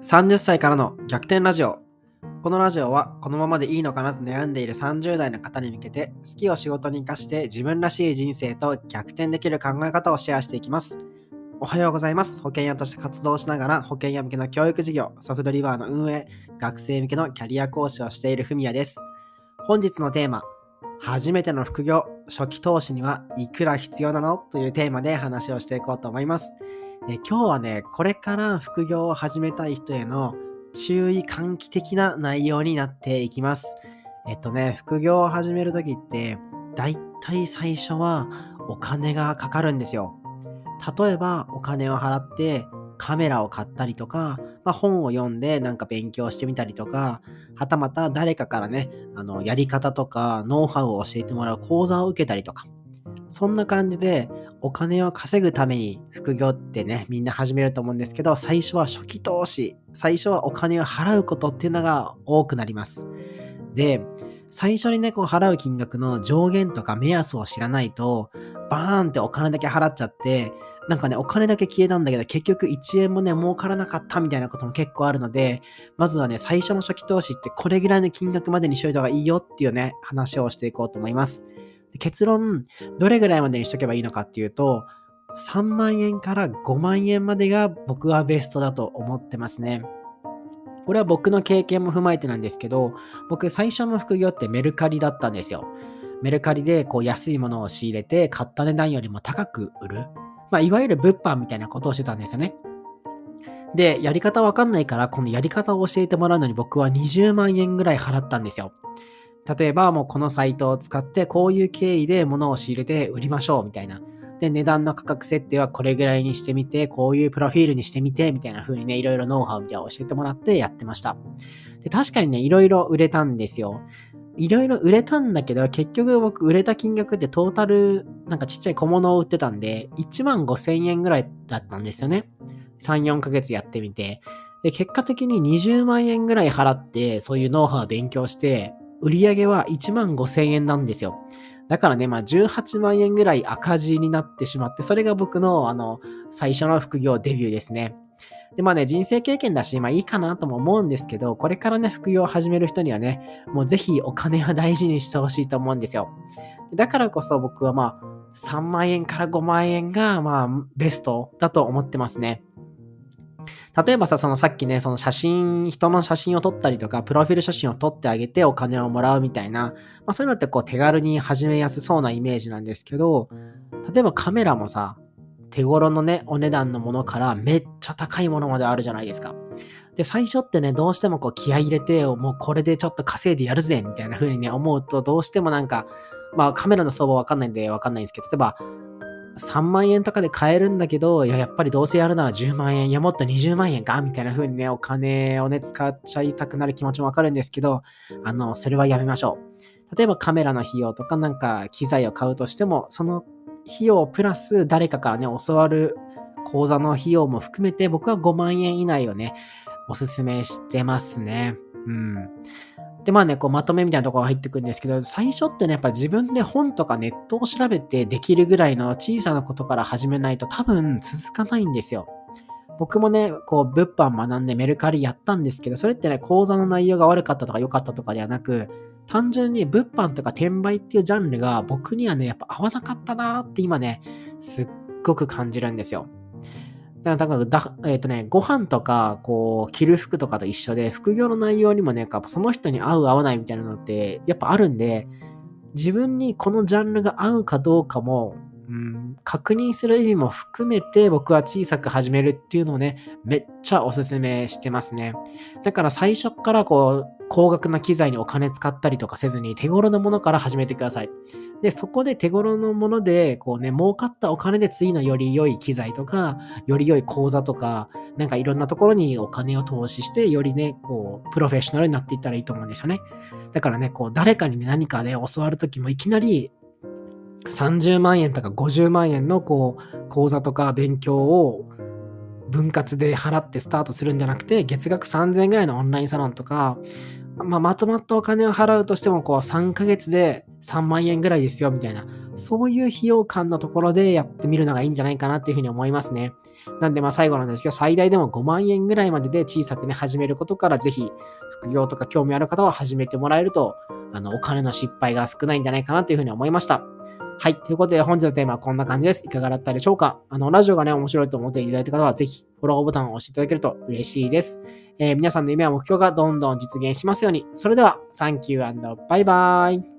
30歳からの逆転ラジオ。このラジオはこのままでいいのかなと悩んでいる30代の方に向けて好きを仕事に活かして自分らしい人生と逆転できる考え方をシェアしていきます。おはようございます。保険屋として活動しながら保険屋向けの教育事業、ソフトリバーの運営、学生向けのキャリア講師をしているふみやです。本日のテーマ、初めての副業、初期投資にはいくら必要なの？というテーマで話をしていこうと思います。え今日はね、これから副業を始めたい人への注意喚起的な内容になっていきます。えっとね、副業を始めるときって、だいたい最初はお金がかかるんですよ。例えばお金を払ってカメラを買ったりとか、まあ、本を読んでなんか勉強してみたりとか、はたまた誰かからね、あの、やり方とかノウハウを教えてもらう講座を受けたりとか、そんな感じでお金を稼ぐために副業ってね、みんな始めると思うんですけど、最初は初期投資、最初はお金を払うことっていうのが多くなります。で、最初にね、こう払う金額の上限とか目安を知らないと、バーンってお金だけ払っちゃって、なんかね、お金だけ消えたんだけど、結局1円もね、儲からなかったみたいなことも結構あるので、まずはね、最初の初期投資ってこれぐらいの金額までにしといた方がいいよっていうね、話をしていこうと思います。結論、どれぐらいまでにしとけばいいのかっていうと、3万円から5万円までが僕はベストだと思ってますね。これは僕の経験も踏まえてなんですけど、僕最初の副業ってメルカリだったんですよ。メルカリでこう安いものを仕入れて買った値段よりも高く売る。まあ、いわゆる物販みたいなことをしてたんですよね。で、やり方わかんないから、このやり方を教えてもらうのに僕は20万円ぐらい払ったんですよ。例えばもうこのサイトを使ってこういう経緯で物を仕入れて売りましょうみたいな。で、値段の価格設定はこれぐらいにしてみて、こういうプロフィールにしてみて、みたいな風にね、いろいろノウハウみたいなを教えてもらってやってました。で、確かにね、いろいろ売れたんですよ。いろいろ売れたんだけど、結局僕売れた金額ってトータル、なんかちっちゃい小物を売ってたんで、1万5千円ぐらいだったんですよね。3、4ヶ月やってみて。で、結果的に20万円ぐらい払って、そういうノウハウを勉強して、売り上げは1万5千円なんですよ。だからね、まあ18万円ぐらい赤字になってしまって、それが僕のあの、最初の副業デビューですね。で、まあね、人生経験だし、まあいいかなとも思うんですけど、これからね、副業を始める人にはね、もうぜひお金は大事にしてほしいと思うんですよ。だからこそ僕はまあ、3万円から5万円がまあ、ベストだと思ってますね。例えばさ、そのさっきね、その写真、人の写真を撮ったりとか、プロフィール写真を撮ってあげてお金をもらうみたいな、まあそういうのってこう手軽に始めやすそうなイメージなんですけど、例えばカメラもさ、手頃のね、お値段のものからめっちゃ高いものまであるじゃないですか。で、最初ってね、どうしてもこう気合入れて、もうこれでちょっと稼いでやるぜ、みたいな風にね、思うと、どうしてもなんか、まあカメラの相場わかんないんでわかんないんですけど、例えば、3万円とかで買えるんだけど、いや、やっぱりどうせやるなら10万円、いや、もっと20万円かみたいな風にね、お金をね、使っちゃいたくなる気持ちもわかるんですけど、あの、それはやめましょう。例えばカメラの費用とかなんか機材を買うとしても、その費用プラス誰かからね、教わる講座の費用も含めて、僕は5万円以内をね、おすすめしてますね。うん。で、まあね、こうまとめみたいなところが入ってくるんですけど、最初ってね、やっぱ自分で本とかネットを調べてできるぐらいの小さなことから始めないと多分続かないんですよ。僕もね、こう、物販学んでメルカリやったんですけど、それってね、講座の内容が悪かったとか良かったとかではなく、単純に物販とか転売っていうジャンルが僕にはね、やっぱ合わなかったなーって今ね、すっごく感じるんですよ。だからだ、えっ、ー、とね、ご飯とか、こう、着る服とかと一緒で、副業の内容にもね、やっぱその人に合う合わないみたいなのって、やっぱあるんで、自分にこのジャンルが合うかどうかも、うん、確認する意味も含めて僕は小さく始めるっていうのをね、めっちゃおすすめしてますね。だから最初からこう、高額な機材にお金使ったりとかせずに手頃なものから始めてください。で、そこで手頃のもので、こうね、儲かったお金で次のより良い機材とか、より良い講座とか、なんかいろんなところにお金を投資して、よりね、こう、プロフェッショナルになっていったらいいと思うんですよね。だからね、こう、誰かに、何かで、ね、教わるときもいきなり30万円とか50万円のこう講座とか勉強を分割で払ってスタートするんじゃなくて月額3000円ぐらいのオンラインサロンとかまあ、まとまったお金を払うとしても、こう、3ヶ月で3万円ぐらいですよ、みたいな。そういう費用感のところでやってみるのがいいんじゃないかなっていうふうに思いますね。なんでまあ最後なんですけど、最大でも5万円ぐらいまでで小さくね、始めることからぜひ副業とか興味ある方は始めてもらえると、あの、お金の失敗が少ないんじゃないかなというふうに思いました。はい。ということで、本日のテーマはこんな感じです。いかがだったでしょうか？あの、ラジオがね、面白いと思っていただいた方は、ぜひ、フォローボタンを押していただけると嬉しいです。えー、皆さんの夢や目標がどんどん実現しますように。それでは、サンキューバイバーイ。